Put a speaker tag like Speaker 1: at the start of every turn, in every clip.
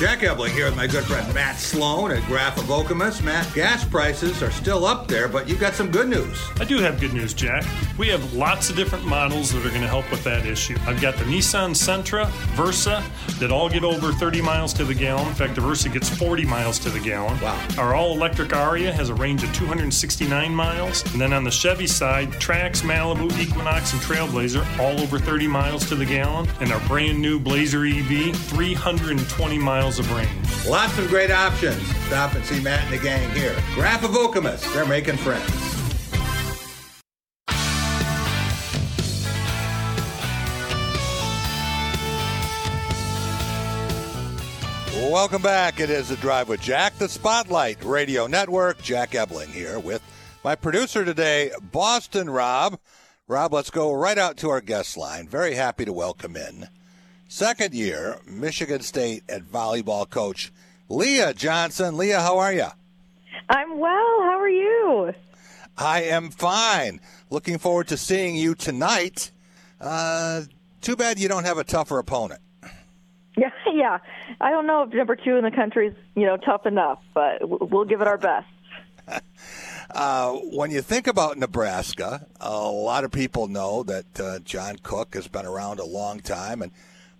Speaker 1: Jack Ebling here with my good friend Matt Sloan at Graff of Okemos. Matt, gas prices are still up there, but you've got some good news.
Speaker 2: I do have good news, Jack. We have lots of different models that are going to help with that issue. I've got the Nissan Sentra, Versa, that all get over 30 miles to the gallon. In fact, the Versa gets 40 miles to the gallon.
Speaker 1: Wow.
Speaker 2: Our all electric Ariya has a range of 269 miles. And then on the Chevy side, Trax, Malibu, Equinox, and Trailblazer all over 30 miles to the gallon. And our brand new Blazer EV, 320 miles of range.
Speaker 1: Lots of great options. Stop and see Matt and the gang here. Graff of Okemos, they're making friends. Welcome back. It is the Drive with Jack, the Spotlight Radio Network. Jack Ebling here with my producer today, Boston Rob. Rob, let's go right out to our guest line. Very happy to welcome in second year Michigan State at volleyball coach Leah Johnson. Leah, how are you?
Speaker 3: I'm well. How are you?
Speaker 1: I am fine. Looking forward to seeing you tonight. Uh, too bad you don't have a tougher opponent.
Speaker 3: Yeah, yeah. I don't know if number two in the country is, you know, tough enough, but we'll give it our best.
Speaker 1: Uh, when you think about Nebraska, a lot of people know that uh, John Cook has been around a long time. And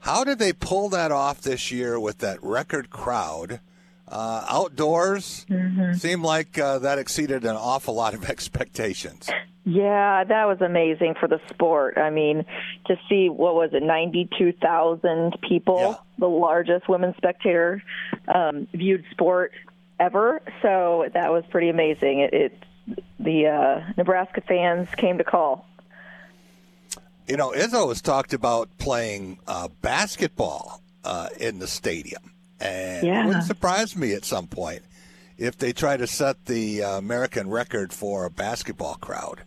Speaker 1: how did they pull that off this year with that record crowd? Uh, outdoors mm-hmm. seemed like uh, that exceeded an awful lot of expectations.
Speaker 3: Yeah, that was amazing for the sport. I mean, to see what was it, ninety-two thousand people, yeah. the largest women's spectator um, viewed sport ever. So that was pretty amazing. It, it the uh, Nebraska fans came to call.
Speaker 1: You know, Izzo has talked about playing uh, basketball uh, in the stadium, and yeah. it would surprise me at some point if they try to set the uh, American record for a basketball crowd.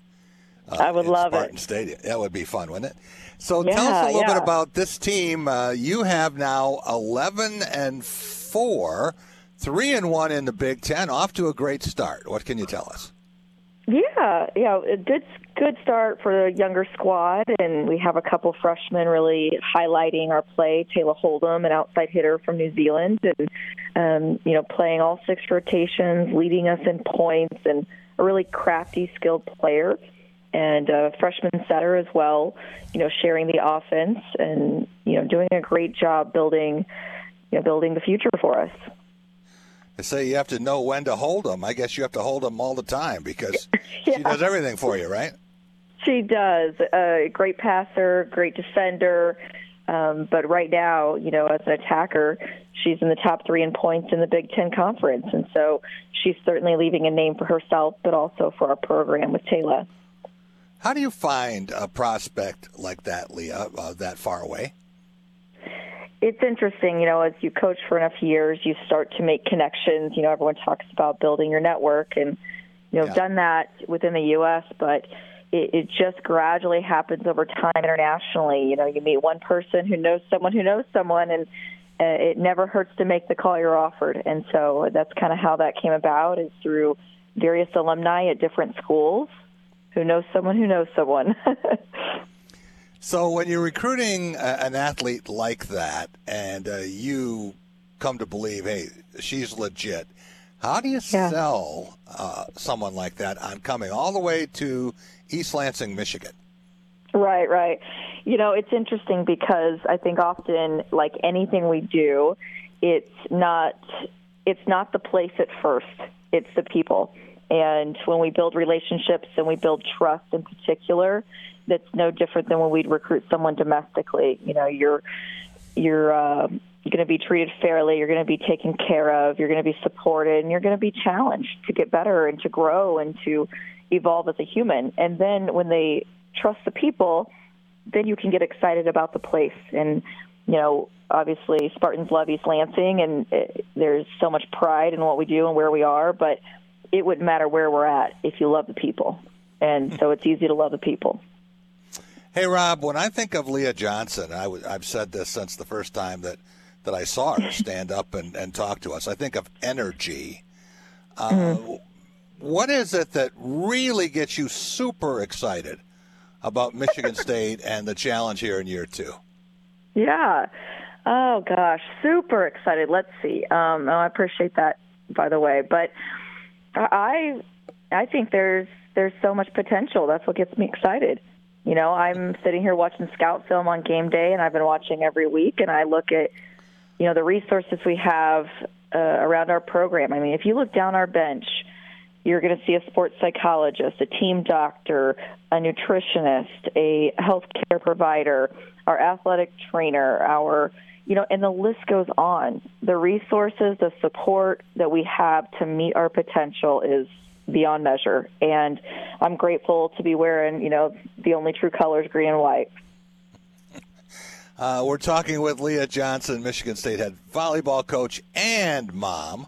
Speaker 3: Uh, I would love
Speaker 1: Spartan
Speaker 3: it.
Speaker 1: Stadium. That would be fun, wouldn't it? So yeah, tell us a little yeah. bit about this team. Uh, you have now eleven and four, three and one in the Big Ten. Off to a great start. What can you tell us?
Speaker 3: Yeah, yeah, a good good start for the younger squad, and we have a couple freshmen really highlighting our play. Taylor Holdem, an outside hitter from New Zealand, and um, you know, playing all six rotations, leading us in points, and a really crafty, skilled player and a freshman setter as well, you know, sharing the offense and, you know, doing a great job building, you know, building the future for us.
Speaker 1: They say you have to know when to hold them. I guess you have to hold them all the time because yeah. she does everything for you, right?
Speaker 3: She does. A uh, great passer, great defender. Um, but right now, you know, as an attacker, she's in the top three in points in the Big Ten Conference. And so she's certainly leaving a name for herself, but also for our program with Taylor.
Speaker 1: How do you find a prospect like that, Leah, uh, that far away?
Speaker 3: It's interesting, you know, as you coach for enough years, you start to make connections. You know, everyone talks about building your network, and you know, yeah. done that within the U.S., but it, it just gradually happens over time internationally. You know, you meet one person who knows someone who knows someone, and uh, it never hurts to make the call you're offered. And so that's kind of how that came about is through various alumni at different schools who knows someone who knows someone.
Speaker 1: so when you're recruiting an athlete like that, and uh, you come to believe, hey, she's legit. How do you yeah. sell uh, someone like that on coming all the way to East Lansing, Michigan?
Speaker 3: Right, right. You know, it's interesting because I think often, like anything we do, it's not it's not the place at first; it's the people. And when we build relationships and we build trust in particular, that's no different than when we'd recruit someone domestically. You know, you're you're uh, you're going to be treated fairly, you're going to be taken care of, you're going to be supported, and you're going to be challenged to get better and to grow and to evolve as a human. And then when they trust the people, then you can get excited about the place. And you know, obviously Spartans love East Lansing, and it, there's so much pride in what we do and where we are, but it wouldn't matter where we're at if you love the people. And so it's easy to love the people.
Speaker 1: Hey, Rob, when I think of Leah Johnson, i w- I've said this since the first time that, that I saw her stand up and, and talk to us. I think of energy. Uh, mm-hmm. What is it that really gets you super excited about Michigan State and the challenge here in year two?
Speaker 3: Yeah. Oh gosh, super excited. Let's see. Um, oh, I appreciate that, by the way. But I, I think there's there's so much potential. That's what gets me excited. You know, I'm sitting here watching scout film on game day, and I've been watching every week, and I look at, you know, the resources we have uh, around our program. I mean, if you look down our bench, you're going to see a sports psychologist, a team doctor, a nutritionist, a healthcare provider, our athletic trainer, our you know, and the list goes on. The resources, the support that we have to meet our potential is beyond measure. And I'm grateful to be wearing, you know, the only true colors, green and white.
Speaker 1: Uh, we're talking with Leah Johnson, Michigan State head volleyball coach and mom.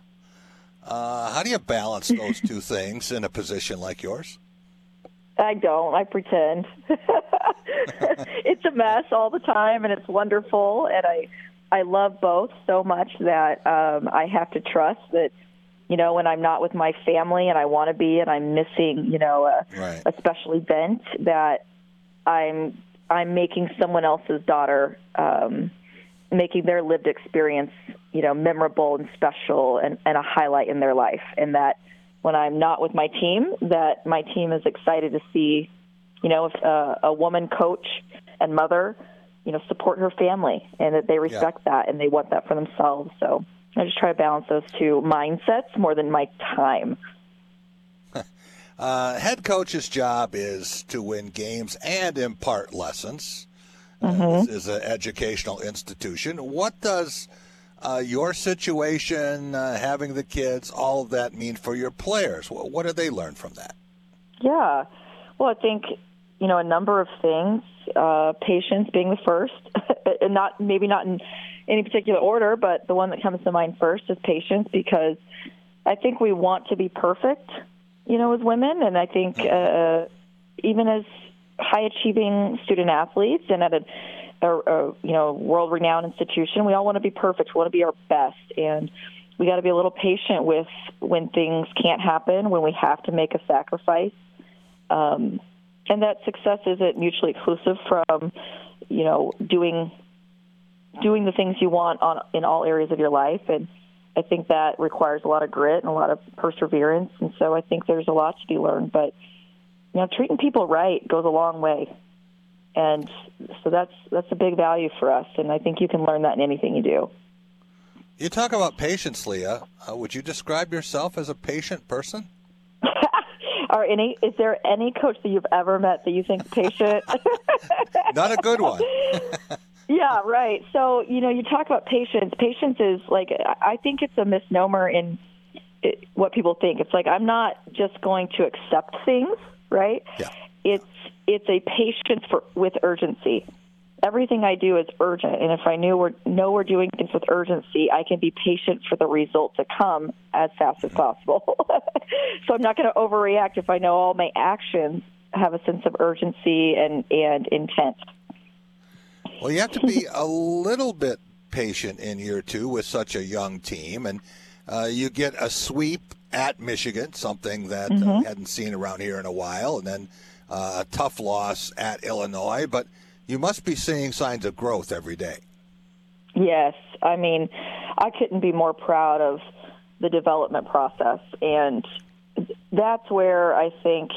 Speaker 1: Uh, how do you balance those two things in a position like yours?
Speaker 3: I don't. I pretend. it's a mess all the time, and it's wonderful. And I, I love both so much that um, I have to trust that, you know, when I'm not with my family and I want to be, and I'm missing, you know, a,
Speaker 1: Right.
Speaker 3: a special event, that I'm I'm making someone else's daughter, um, making their lived experience, you know, memorable and special, and, and a highlight in their life, and that when I'm not with my team, that my team is excited to see, you know, if uh, a woman coach and mother, you know, support her family and that they respect that and they want that for themselves. So I just try to balance those two mindsets more than my time.
Speaker 1: Uh, head coach's job is to win games and impart lessons. Uh, this is an educational institution. What does uh, your situation, uh, having the kids, all of that mean for your players? What, what do they learn from that?
Speaker 3: Yeah. Well, I think you know a number of things. Uh, patience being the first, and not maybe not in any particular order, but the one that comes to mind first is patience because I think we want to be perfect, you know, as women, and I think uh, even as high achieving student athletes and at a, a, a you know world renowned institution, we all want to be perfect. We want to be our best, and we got to be a little patient with when things can't happen, when we have to make a sacrifice. Um, and that success isn't mutually exclusive from you know doing doing the things you want on in all areas of your life and I think that requires a lot of grit and a lot of perseverance and so I think there's a lot to be learned but you know treating people right goes a long way and so that's that's a big value for us and I think you can learn that in anything you do
Speaker 1: You talk about patience, Leah. Uh, would you describe yourself as a patient person?
Speaker 3: Are any is there any coach that you've ever met that you think patient
Speaker 1: Not a good one.
Speaker 3: Yeah, right. So, you know, you talk about patience. Patience is like, I think it's a misnomer in it, what people think. It's like, I'm not just going to accept things, right?
Speaker 1: Yeah.
Speaker 3: It's, it's a patience for, with urgency. Everything I do is urgent, and if I knew we're, know we're doing things with urgency, I can be patient for the result to come as fast as possible. so I'm not going to overreact if I know all my actions have a sense of urgency and, and intent.
Speaker 1: Well, you have to be a little bit patient in year two with such a young team, and uh, you get a sweep at Michigan, something that uh, hadn't seen around here in a while, and then uh, a tough loss at Illinois. But you must be seeing signs of growth every day.
Speaker 3: Yes, I mean, I couldn't be more proud of the development process, and that's where I think.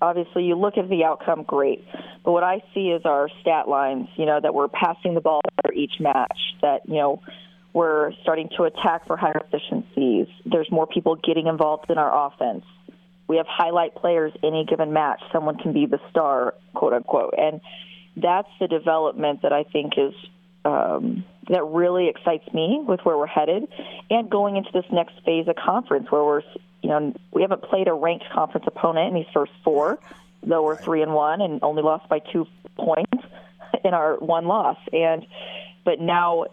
Speaker 3: Obviously, you look at the outcome, great. But what I see is our stat lines. You know that we're passing the ball better each match. That you know we're starting to attack for higher efficiencies. There's more people getting involved in our offense. We have highlight players any given match. Someone can be the star, quote unquote, and that's the development that I think is um, that really excites me with where we're headed, and going into this next phase of conference where we're, you know, we haven't played a ranked conference opponent in these first four, though we're three and one and only lost by two points in our one loss, and but now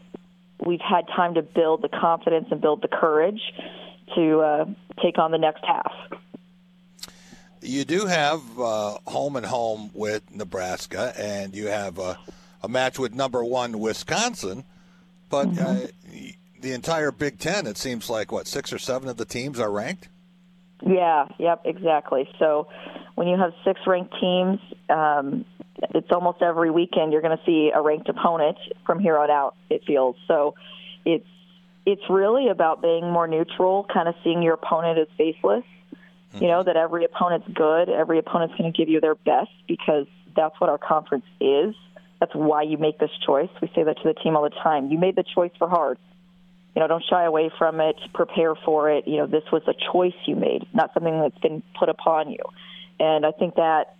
Speaker 3: we've had time to build the confidence and build the courage to uh, take on the next half.
Speaker 1: You do have uh, home and home with Nebraska, and you have a, a match with number one Wisconsin. But uh, the entire Big Ten, it seems like what six or seven of the teams are ranked.
Speaker 3: Yeah, yep, exactly. So when you have six ranked teams, um, it's almost every weekend you're going to see a ranked opponent from here on out. It feels so. It's it's really about being more neutral, kind of seeing your opponent as faceless. You know that every opponent's good. Every opponent's going to give you their best because that's what our conference is. That's why you make this choice. We say that to the team all the time. You made the choice for hard. You know, don't shy away from it. Prepare for it. You know, this was a choice you made, not something that's been put upon you. And I think that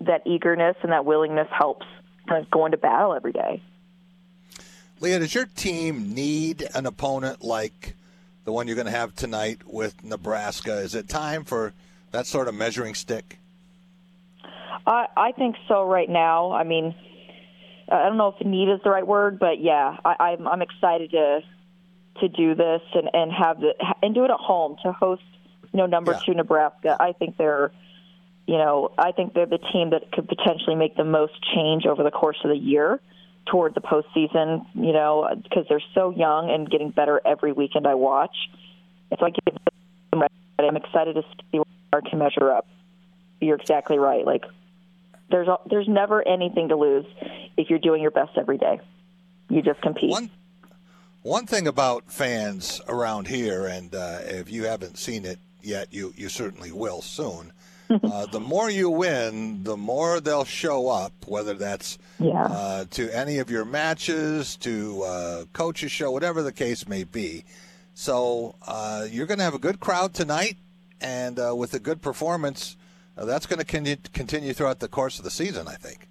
Speaker 3: that eagerness and that willingness helps kind of going to battle every day.
Speaker 1: Leah, does your team need an opponent like the one you're going to have tonight with Nebraska? Is it time for that sort of measuring stick?
Speaker 3: I, I think so right now. I mean, I don't know if need is the right word, but yeah, I, I'm, I'm excited to to do this and, and have the and do it at home to host, you know, number yeah. two Nebraska. I think they're, you know, I think they're the team that could potentially make the most change over the course of the year toward the postseason. You know, because they're so young and getting better every weekend I watch. And so I give them. I'm excited to see where I can measure up. You're exactly right. Like there's there's never anything to lose if you're doing your best every day. You just compete.
Speaker 1: One one thing about fans around here, and uh, if you haven't seen it yet, you you certainly will soon. Uh, the more you win, the more they'll show up, whether that's
Speaker 3: yeah.
Speaker 1: uh, to any of your matches, to uh, coaches show, whatever the case may be. So uh, you're going to have a good crowd tonight, and uh, with a good performance, uh, that's going to continue throughout the course of the season, I think.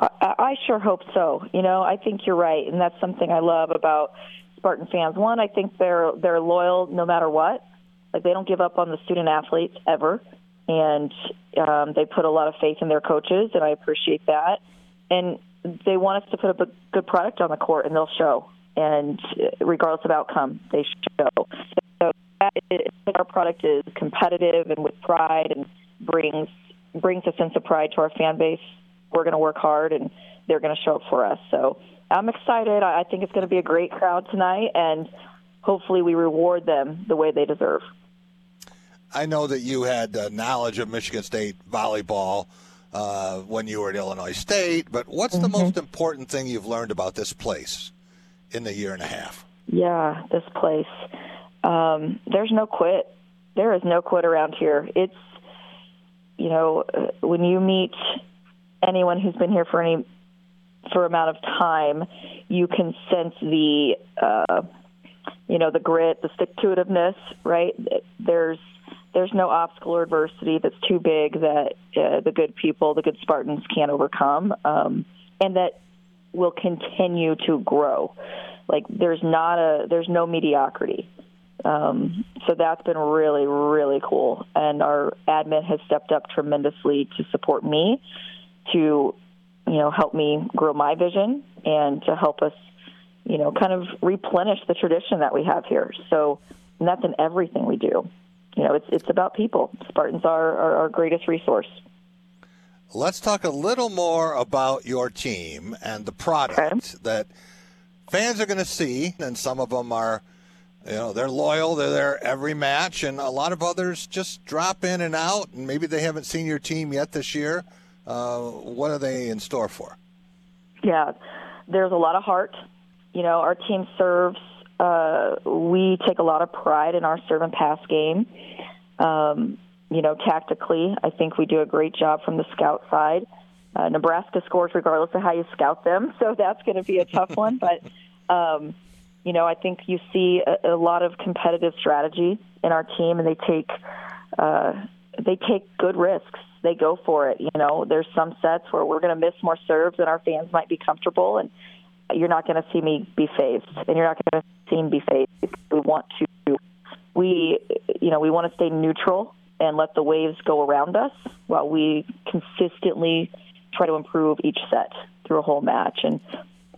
Speaker 3: I, I sure hope so. You know, I think you're right, and that's something I love about Spartan fans. One, I think they're they're loyal no matter what. Like they don't give up on the student athletes ever and um, they put a lot of faith in their coaches, and I appreciate that. And they want us to put up a good product on the court, and they'll show. And regardless of outcome, they show. So is, our product is competitive and with pride, and brings brings a sense of pride to our fan base. We're going to work hard, and they're going to show up for us. So I'm excited. I think it's going to be a great crowd tonight, and hopefully we reward them the way they deserve.
Speaker 1: I know that you had uh, knowledge of Michigan State volleyball uh, when you were at Illinois State, but what's mm-hmm. the most important thing you've learned about this place in the year and a half?
Speaker 3: Yeah, this place. Um, there's no quit. There is no quit around here. It's, you know, uh, when you meet anyone who's been here for any for amount of time, you can sense the, uh, you know, the grit, the stick to itiveness. Right? There's there's no obstacle or adversity that's too big that uh, the good people, the good Spartans, can't overcome, um, and that will continue to grow. Like there's not a there's no mediocrity. Um, so that's been really really cool, and our admin has stepped up tremendously to support me, to you know help me grow my vision and to help us you know kind of replenish the tradition that we have here. So that's in everything we do you know, it's it's about people. Spartans are, are our greatest resource.
Speaker 1: Let's talk a little more about your team and the product okay. that fans are going to see, and some of them are, you know, they're loyal, they're there every match, and a lot of others just drop in and out, and maybe they haven't seen your team yet this year. Uh, what are they in store for?
Speaker 3: Yeah, there's a lot of heart. You know, our team serves uh, we take a lot of pride in our serve and pass game. Um, you know, tactically, I think we do a great job from the scout side. Uh, Nebraska scores regardless of how you scout them, so that's going to be a tough one. But um, you know, I think you see a, a lot of competitive strategy in our team, and they take uh, they take good risks. They go for it. You know, there's some sets where we're going to miss more serves than our fans might be comfortable, and you're not going to see me be fazed, and you're not going to see me be fazed. We want to, we, you know, we want to stay neutral and let the waves go around us while we consistently try to improve each set through a whole match. And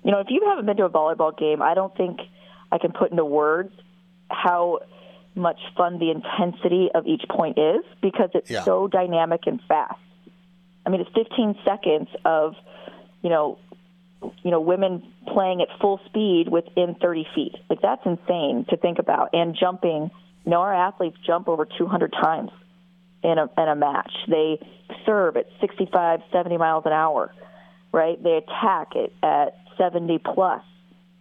Speaker 3: you know, if you haven't been to a volleyball game, I don't think I can put into words how much fun the intensity of each point is because it's yeah. so dynamic and fast. I mean, it's 15 seconds of, you know, you know, women playing at full speed within 30 feet. Like that's insane to think about. And jumping, you know, our athletes jump over 200 times. in a, in a match. They serve at 65, 70 miles an hour, right? They attack it at 70 plus,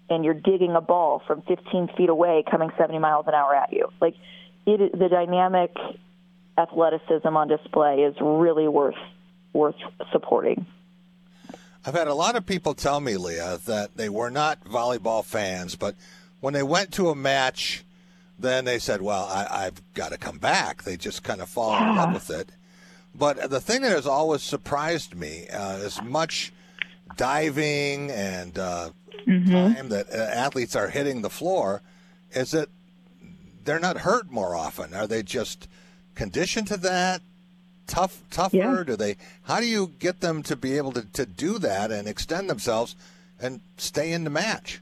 Speaker 3: and you're digging a ball from 15 feet away coming 70 miles an hour at you. Like, it, the dynamic athleticism on display is really worth worth supporting.
Speaker 1: I've had a lot of people tell me, Leah, that they were not volleyball fans, but when they went to a match, then they said, "Well, I, have got to come back." They just kind of fall yeah. in love with it. But the thing that has always surprised me, uh, as much diving and uh, mm-hmm. time that uh, athletes are hitting the floor, is that they're not hurt more often. Are they just conditioned to that? Tough, tougher? Yeah. Do they? How do you get them to be able to, to do that and extend themselves and stay in the match?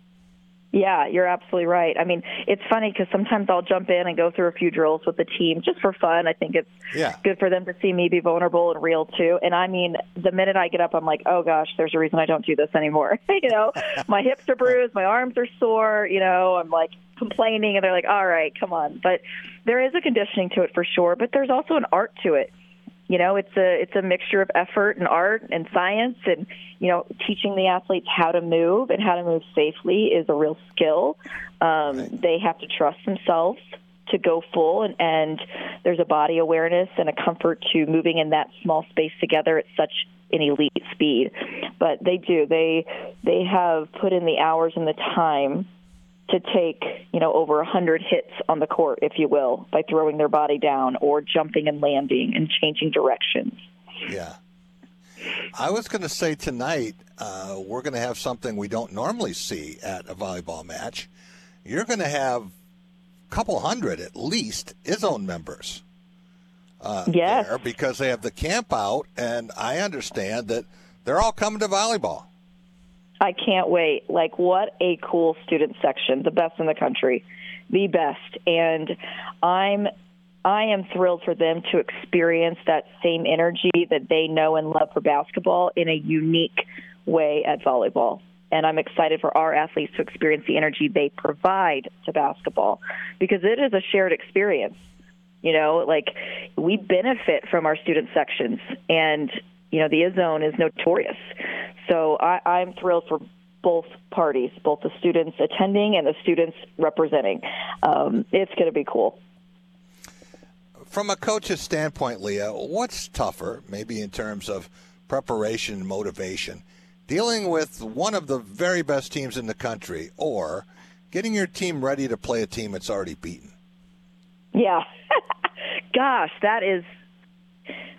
Speaker 3: Yeah, you're absolutely right. I mean, it's funny because sometimes I'll jump in and go through a few drills with the team just for fun. I think it's yeah. good for them to see me be vulnerable and real too. And I mean, the minute I get up, I'm like, oh gosh, there's a reason I don't do this anymore. you know, my hips are bruised, my arms are sore. You know, I'm like complaining, and they're like, all right, come on. But there is a conditioning to it for sure. But there's also an art to it you know it's a it's a mixture of effort and art and science and you know teaching the athletes how to move and how to move safely is a real skill. Um, right. they have to trust themselves to go full and, and there's a body awareness and a comfort to moving in that small space together at such an elite speed. But they do. They they have put in the hours and the time to take, you know, over a 100 hits on the court, if you will, by throwing their body down or jumping and landing and changing directions.
Speaker 1: Yeah. I was going to say tonight uh, we're going to have something we don't normally see at a volleyball match. You're going to have a couple hundred at least Izzone members. Uh,
Speaker 3: yes.
Speaker 1: There because they have the camp out, and I understand that they're all coming to volleyball.
Speaker 3: I can't wait. Like, what a cool student section, the best in the country, the best. And I'm I am thrilled for them to experience that same energy that they know and love for basketball in a unique way at volleyball. And I'm excited for our athletes to experience the energy they provide to basketball because it is a shared experience. You know, like we benefit from our student sections, and you know the Izzone is notorious so I, I'm thrilled for both parties, both the students attending and the students representing. Um, it's going to be cool.
Speaker 1: From a coach's standpoint, Leah, what's tougher, maybe in terms of preparation and motivation, dealing with one of the very best teams in the country or getting your team ready to play a team that's already beaten?
Speaker 3: Yeah. Gosh, that is,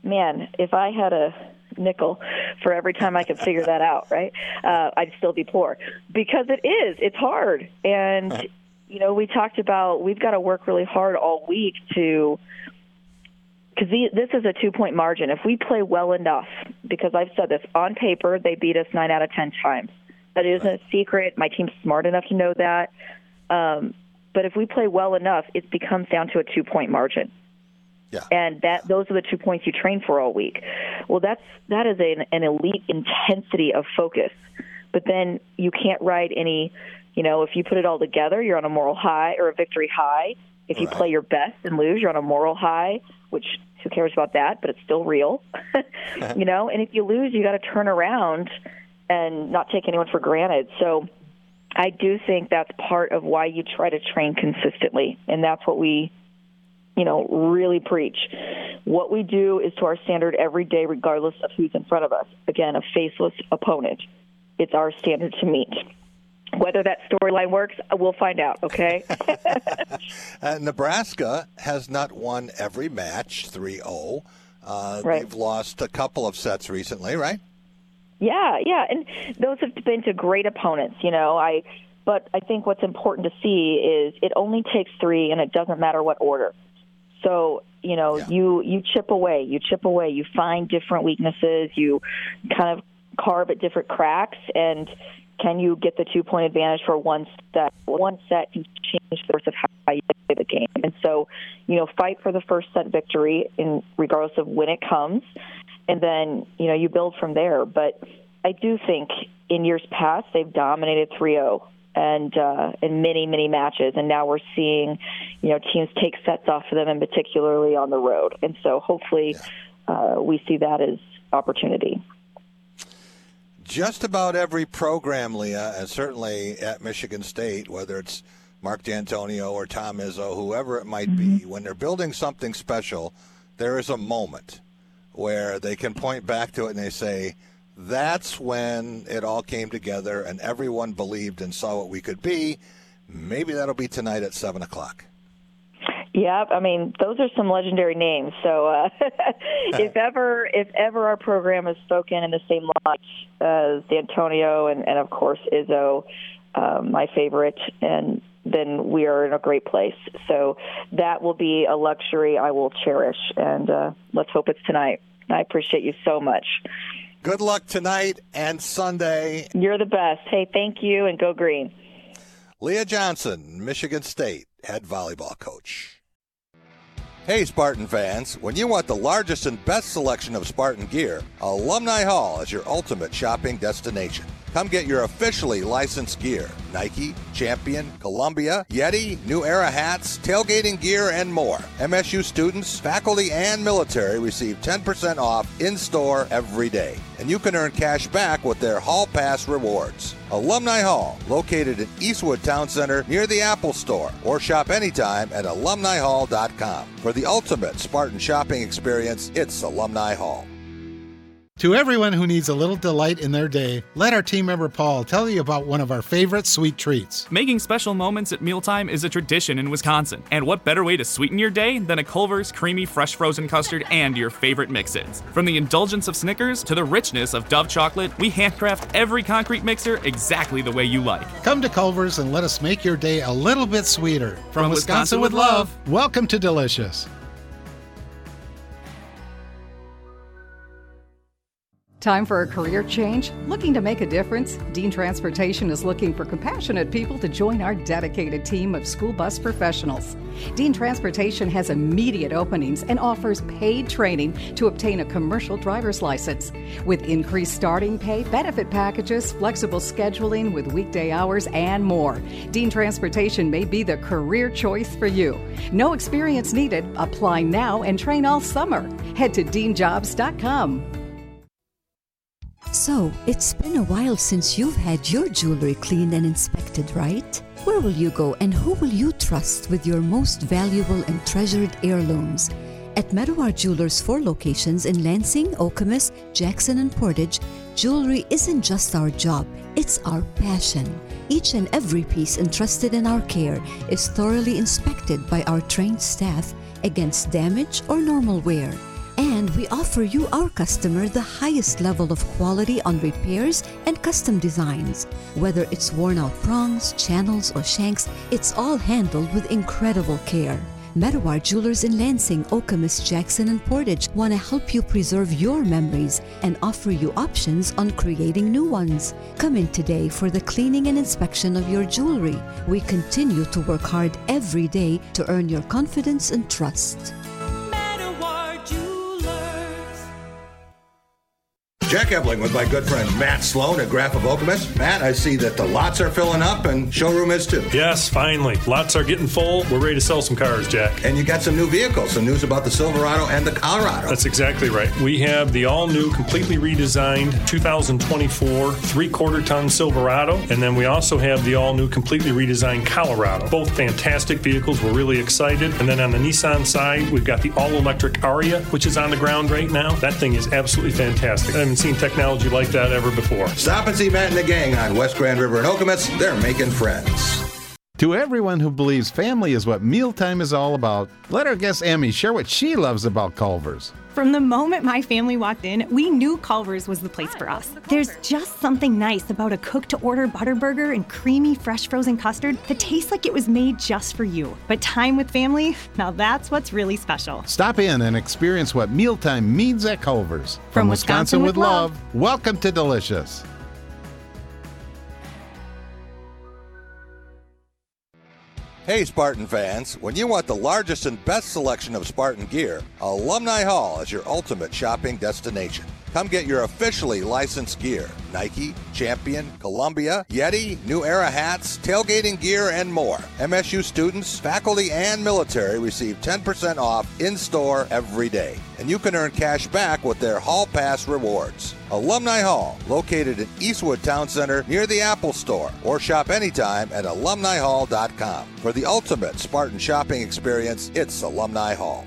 Speaker 3: man, if I had a nickel for every time I could figure that out, right? Uh, I'd still be poor because it is. It's hard, and you know, we talked about we've got to work really hard all week to because this is a two point margin. If we play well enough, because I've said this on paper, they beat us nine out of ten times. That isn't a secret. My team's smart enough to know that. Um, but if we play well enough, it becomes down to a two point margin.
Speaker 1: Yeah.
Speaker 3: And that those are the two points you train for all week. Well, that's that is an, an elite intensity of focus. But then you can't ride any, you know, if you put it all together, you're on a moral high or a victory high. If you right. play your best and lose, you're on a moral high, which who cares about that? But it's still real, you know. And if you lose, you got to turn around and not take anyone for granted. So I do think that's part of why you try to train consistently, and that's what we you know, really preach. What we do is to our standard every day, regardless of who's in front of us. Again, a faceless opponent. It's our standard to meet. Whether that storyline works, we'll find out, okay?
Speaker 1: uh, Nebraska has not won every match 3 0. Uh,
Speaker 3: right.
Speaker 1: They've lost a couple of sets recently, right?
Speaker 3: Yeah, yeah. And those have been to great opponents. You know, I. But I think what's important to see is it only takes three, and it doesn't matter what order. So you know, yeah. you you chip away, you chip away, you find different weaknesses, you kind of carve at different cracks, and can you get the two point advantage for one set? One set can change the course of how you play the game. And so, you know, fight for the first set victory in regardless of when it comes, and then you know you build from there. But I do think in years past they've dominated 3-0 and uh, in many many matches. And now we're seeing, you know, teams take sets off of them, and particularly on the road. And so hopefully, uh, we see that as opportunity.
Speaker 1: Just about every program, Leah, and certainly at Michigan State, whether it's Mark Dantonio or Tom Izzo, whoever it might mm-hmm. be, when they're building something special, there is a moment where they can point back to it and they say, that's when it all came together and everyone believed and saw what we could be. Maybe that'll be tonight at 7 o'clock.
Speaker 3: Yeah, I mean those are some legendary names. So uh, if ever if ever our program is spoken in the same light as Dantonio and, and of course Izzo, um, my favorite, and then we are in a great place. So that will be a luxury I will cherish, and uh, let's hope it's tonight. I appreciate you so much.
Speaker 1: Good luck tonight and Sunday.
Speaker 3: You're the best. Hey, thank you, and go green.
Speaker 1: Leah Johnson, Michigan State head volleyball coach. Hey, Spartan fans, when you want the largest and best selection of Spartan gear, Alumni Hall is your ultimate shopping destination. Come get your officially licensed gear Nike, Champion, Columbia, Yeti, New Era hats, tailgating gear, and more. MSU students, faculty, and military receive 10% off in store every day. And you can earn cash back with their Hall Pass rewards. Alumni Hall, located in Eastwood Town Center near the Apple Store, or shop anytime at alumnihall.com. For the ultimate Spartan shopping experience, it's Alumni Hall.
Speaker 4: To everyone who needs a little delight in their day, let our team member Paul tell you about one of our favorite sweet treats.
Speaker 5: Making special moments at mealtime is a tradition in Wisconsin. And what better way to sweeten your day than a Culver's creamy fresh frozen custard and your favorite mix-ins? From the indulgence of Snickers to the richness of Dove chocolate, we handcraft every concrete mixer exactly the way you like.
Speaker 4: Come to Culver's and let us make your day a little bit sweeter.
Speaker 5: From, From Wisconsin, Wisconsin, with love,
Speaker 4: welcome to Delicious.
Speaker 6: Time for a career change? Looking to make a difference? Dean Transportation is looking for compassionate people to join our dedicated team of school bus professionals. Dean Transportation has immediate openings and offers paid training to obtain a commercial driver's license. With increased starting pay, benefit packages, flexible scheduling with weekday hours, and more, Dean Transportation may be the career choice for you. No experience needed. Apply now and train all summer. Head to deanjobs.com.
Speaker 7: So, it's been a while since you've had your jewelry cleaned and inspected, right? Where will you go and who will you trust with your most valuable and treasured heirlooms? At Medawar Jewelers' four locations in Lansing, Okemos, Jackson, and Portage, jewelry isn't just our job, it's our passion. Each and every piece entrusted in our care is thoroughly inspected by our trained staff against damage or normal wear. And we offer you, our customer, the highest level of quality on repairs and custom designs. Whether it's worn out prongs, channels, or shanks, it's all handled with incredible care. Medawar Jewelers in Lansing, Okemos, Jackson, and Portage want to help you preserve your memories and offer you options on creating new ones. Come in today for the cleaning and inspection of your jewelry. We continue to work hard every day to earn your confidence and trust.
Speaker 1: Jack Ebling with my good friend Matt Sloan at Graff of Okemos. Matt, I see that the lots are filling up and showroom is too.
Speaker 2: Yes, finally. Lots are getting full. We're ready to sell some cars, Jack.
Speaker 1: And you got some new vehicles, some news about the Silverado and the Colorado.
Speaker 2: That's exactly right. We have the all new, completely redesigned 2024 three quarter ton Silverado. And then we also have the all new, completely redesigned Colorado. Both fantastic vehicles. We're really excited. And then on the Nissan side, we've got the all electric Ariya, which is on the ground right now. That thing is absolutely fantastic. I haven't seen technology like that ever before.
Speaker 1: Stop and see Matt and the gang on West Grand River and Okemos. They're making friends.
Speaker 4: To everyone who believes family is what mealtime is all about, let our guest Emmy share what she loves about Culver's.
Speaker 8: From the moment my family walked in, we knew Culver's was the place for us. There's just something nice about a cook to order butter burger and creamy fresh frozen custard that tastes like it was made just for you. But time with family, now that's what's really special.
Speaker 4: Stop in and experience what mealtime means at Culver's.
Speaker 8: From, From Wisconsin, Wisconsin, with love, love,
Speaker 4: welcome to Delicious.
Speaker 1: Hey, Spartan fans, when you want the largest and best selection of Spartan gear, Alumni Hall is your ultimate shopping destination. Come get your officially licensed gear Nike, Champion, Columbia, Yeti, New Era hats, tailgating gear, and more. MSU students, faculty, and military receive 10% off in store every day. And you can earn cash back with their Hall Pass rewards. Alumni Hall, located in Eastwood Town Center near the Apple Store, or shop anytime at alumnihall.com. For the ultimate Spartan shopping experience, it's Alumni Hall.